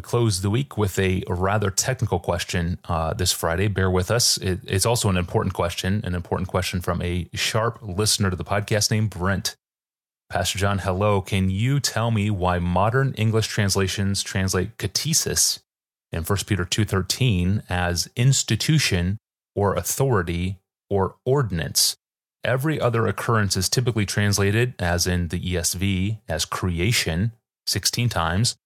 We close the week with a rather technical question uh, this Friday. Bear with us. It, it's also an important question, an important question from a sharp listener to the podcast named Brent. Pastor John, hello. Can you tell me why modern English translations translate ktisis in 1 Peter 2:13 as institution or authority or ordinance? Every other occurrence is typically translated as in the ESV as creation 16 times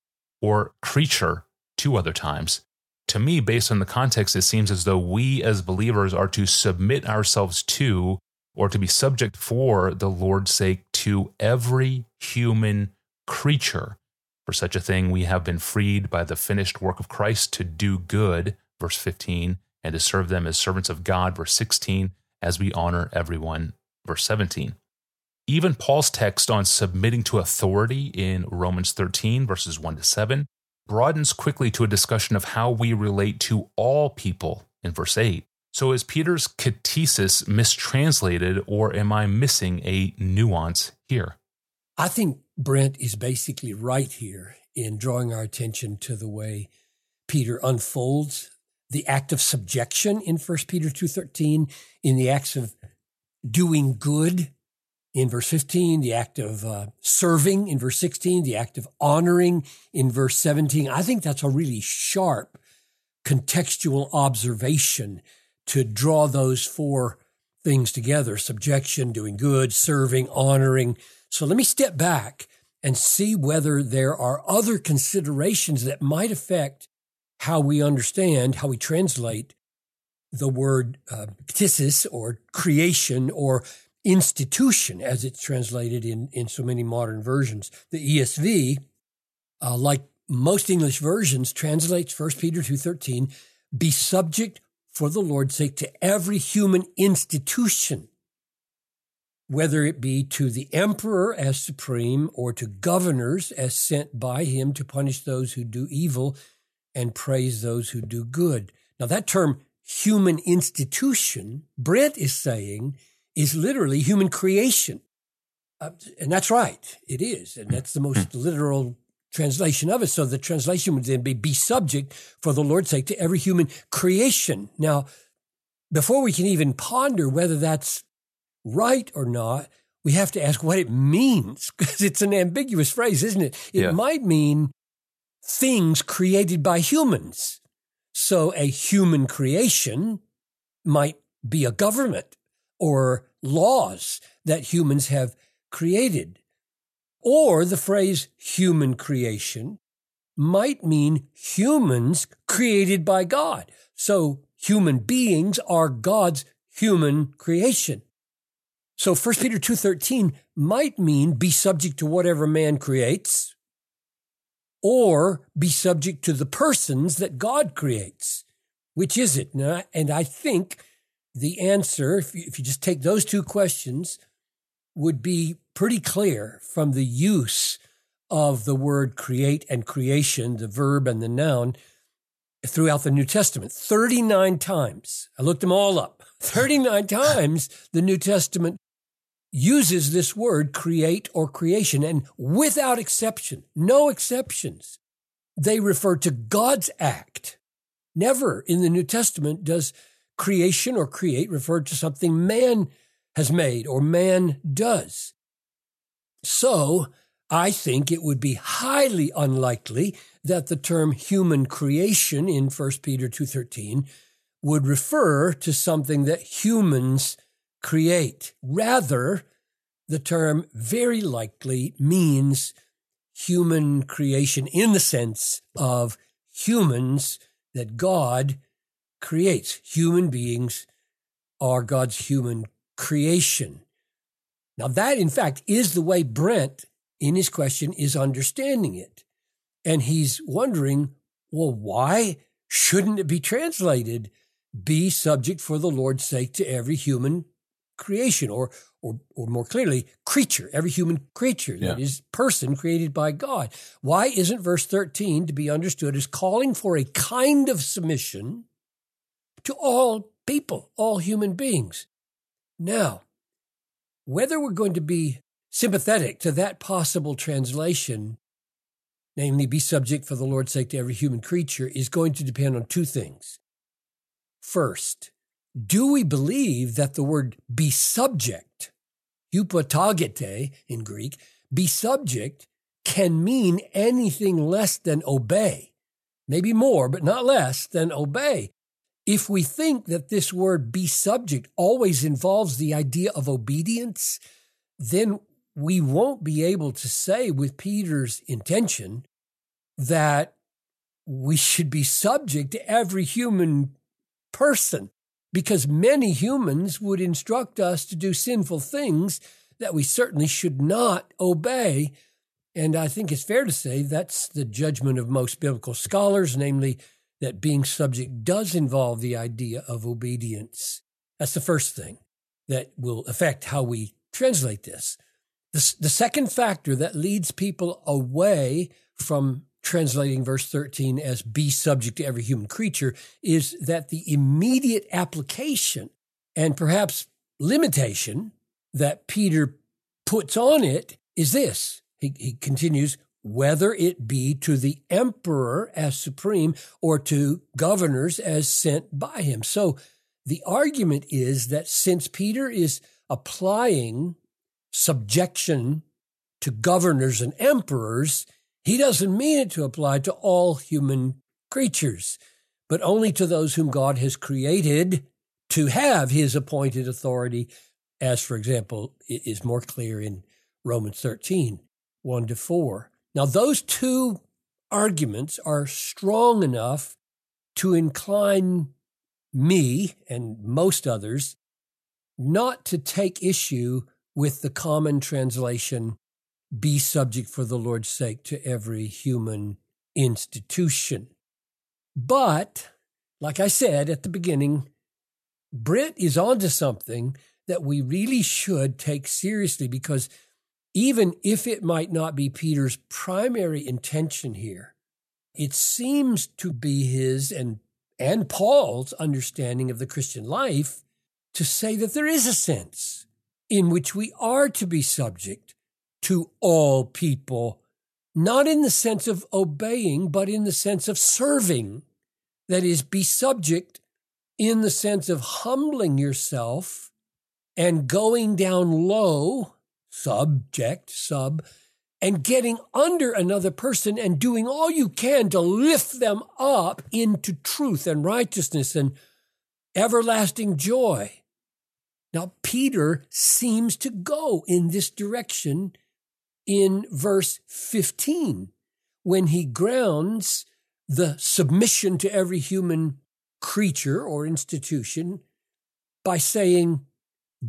or creature two other times. To me, based on the context, it seems as though we as believers are to submit ourselves to or to be subject for the Lord's sake to every human creature. For such a thing, we have been freed by the finished work of Christ to do good, verse 15, and to serve them as servants of God, verse 16, as we honor everyone, verse 17. Even Paul's text on submitting to authority in Romans 13, verses 1 to 7, broadens quickly to a discussion of how we relate to all people in verse 8. So is Peter's ktisis mistranslated, or am I missing a nuance here? I think Brent is basically right here in drawing our attention to the way Peter unfolds the act of subjection in 1 Peter 2.13, in the acts of doing good in verse 15, the act of uh, serving in verse 16, the act of honoring in verse 17. I think that's a really sharp contextual observation to draw those four things together subjection, doing good, serving, honoring. So let me step back and see whether there are other considerations that might affect how we understand, how we translate the word uh, or creation or institution as it's translated in, in so many modern versions. The ESV, uh, like most English versions, translates 1 Peter 2.13, be subject for the Lord's sake to every human institution, whether it be to the emperor as supreme or to governors as sent by him to punish those who do evil and praise those who do good. Now that term human institution, Brent is saying, is literally human creation. Uh, and that's right. It is. And that's the most hmm. literal translation of it. So the translation would then be, be subject for the Lord's sake to every human creation. Now, before we can even ponder whether that's right or not, we have to ask what it means because it's an ambiguous phrase, isn't it? It yeah. might mean things created by humans. So a human creation might be a government or laws that humans have created. Or the phrase human creation might mean humans created by God. So human beings are God's human creation. So 1 Peter 2:13 might mean be subject to whatever man creates or be subject to the persons that God creates. Which is it? And I think the answer, if you, if you just take those two questions, would be pretty clear from the use of the word create and creation, the verb and the noun, throughout the New Testament. 39 times. I looked them all up. 39 times the New Testament uses this word create or creation and without exception, no exceptions, they refer to God's act. Never in the New Testament does creation or create referred to something man has made or man does. So I think it would be highly unlikely that the term human creation in 1 Peter 2.13 would refer to something that humans create. Rather, the term very likely means human creation in the sense of humans that God creates. Human beings are God's human creation. Now, that in fact is the way Brent in his question is understanding it. And he's wondering, well, why shouldn't it be translated, be subject for the Lord's sake to every human creation, or, or, or more clearly, creature, every human creature yeah. that is person created by God? Why isn't verse 13 to be understood as calling for a kind of submission to all people, all human beings. Now, whether we're going to be sympathetic to that possible translation namely be subject for the Lord's sake to every human creature, is going to depend on two things. First, do we believe that the word be subject, hypotagete in Greek, be subject can mean anything less than obey? Maybe more, but not less than obey. If we think that this word be subject always involves the idea of obedience, then we won't be able to say with Peter's intention that we should be subject to every human person because many humans would instruct us to do sinful things that we certainly should not obey. And I think it's fair to say that's the judgment of most biblical scholars, namely that being subject does involve the idea of obedience. That's the first thing that will affect how we translate this. The, the second factor that leads people away from translating verse 13 as be subject to every human creature is that the immediate application and perhaps limitation that Peter puts on it is this. He, he continues, whether it be to the emperor as supreme or to governors as sent by him. So the argument is that since Peter is applying subjection to governors and emperors, he doesn't mean it to apply to all human creatures, but only to those whom God has created to have his appointed authority, as, for example, is more clear in Romans 13, 1 to 4. Now, those two arguments are strong enough to incline me and most others not to take issue with the common translation be subject for the Lord's sake to every human institution. But, like I said at the beginning, Brent is onto something that we really should take seriously because even if it might not be Peter's primary intention here, it seems to be his and, and Paul's understanding of the Christian life to say that there is a sense in which we are to be subject to all people, not in the sense of obeying, but in the sense of serving. That is, be subject in the sense of humbling yourself and going down low, subject, sub, and getting under another person and doing all you can to lift them up into truth and righteousness and everlasting joy. Now, Peter seems to go in this direction in verse 15 when he grounds the submission to every human creature or institution by saying,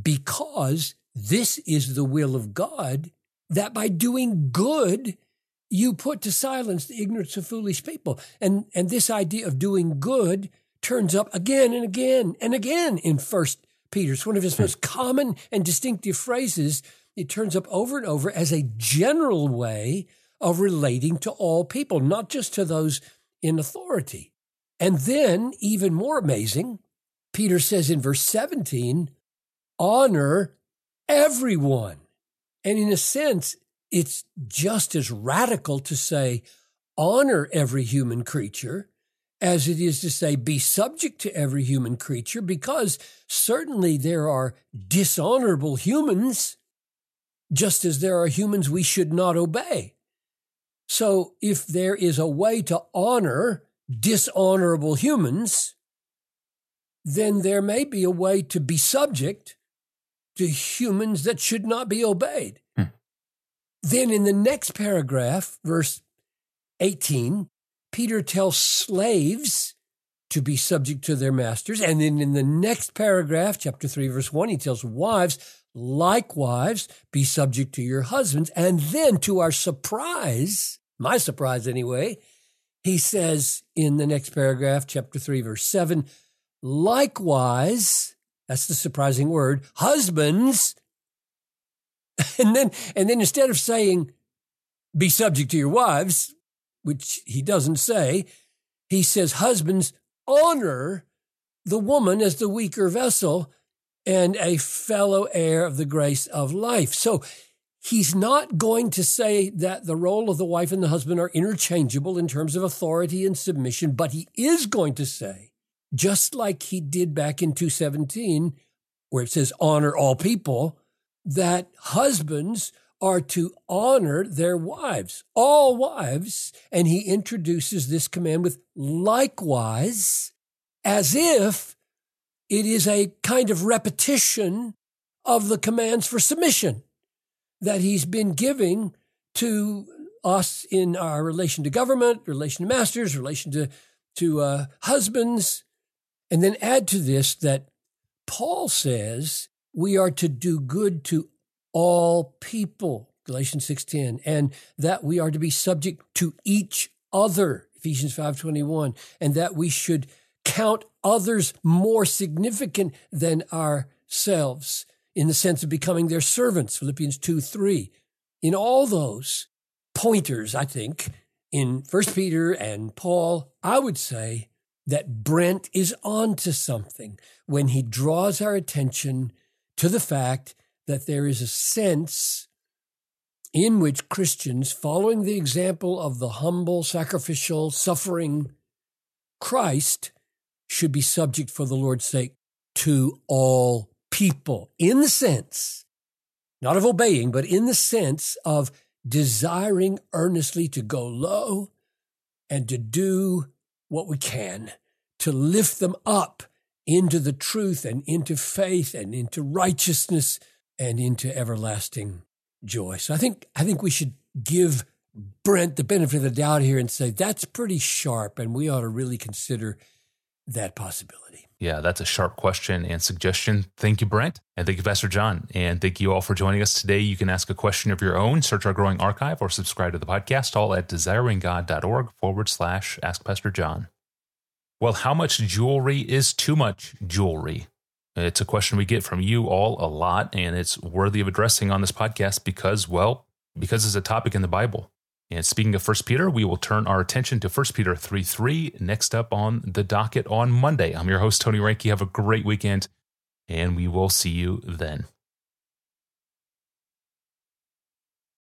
because this is the will of God, that by doing good, you put to silence the ignorance of foolish people. And, and this idea of doing good turns up again and again and again in First Peter. It's one of his hmm. most common and distinctive phrases it turns up over and over as a general way of relating to all people, not just to those in authority. And then, even more amazing, Peter says in verse 17, honor everyone. And in a sense, it's just as radical to say, honor every human creature as it is to say, be subject to every human creature, because certainly there are dishonorable humans just as there are humans we should not obey. So if there is a way to honor dishonorable humans, then there may be a way to be subject to humans that should not be obeyed. Hmm. Then in the next paragraph, verse 18, Peter tells slaves to be subject to their masters. And then in the next paragraph, chapter 3, verse 1, he tells wives, likewise, be subject to your husbands. And then to our surprise, my surprise anyway, he says in the next paragraph, chapter 3, verse 7, likewise, that's the surprising word, husbands. And then, and then instead of saying, be subject to your wives, which he doesn't say, he says, husbands, honor the woman as the weaker vessel and a fellow heir of the grace of life. So he's not going to say that the role of the wife and the husband are interchangeable in terms of authority and submission, but he is going to say, just like he did back in 217, where it says honor all people, that husbands are to honor their wives, all wives. And he introduces this command with likewise, as if it is a kind of repetition of the commands for submission that he's been giving to us in our relation to government, relation to masters, relation to, to uh, husbands. And then add to this that Paul says we are to do good to all people, Galatians 6.10, and that we are to be subject to each other, Ephesians 5.21, and that we should count others more significant than ourselves in the sense of becoming their servants, Philippians 2 3. In all those pointers, I think, in First Peter and Paul, I would say that Brent is on to something when he draws our attention to the fact that there is a sense in which Christians, following the example of the humble, sacrificial, suffering Christ, should be subject for the Lord's sake to all people in the sense, not of obeying, but in the sense of desiring earnestly to go low and to do what we can to lift them up into the truth and into faith and into righteousness and into everlasting joy. So I think I think we should give Brent the benefit of the doubt here and say that's pretty sharp and we ought to really consider that possibility. Yeah, that's a sharp question and suggestion. Thank you, Brent. And thank you, Pastor John. And thank you all for joining us today. You can ask a question of your own, search our growing archive, or subscribe to the podcast, all at desiringgod.org forward slash ask Pastor John. Well, how much jewelry is too much jewelry? It's a question we get from you all a lot, and it's worthy of addressing on this podcast because, well, because it's a topic in the Bible. And speaking of 1 Peter, we will turn our attention to 1 Peter 3 3 next up on the docket on Monday. I'm your host, Tony Reinke. Have a great weekend, and we will see you then.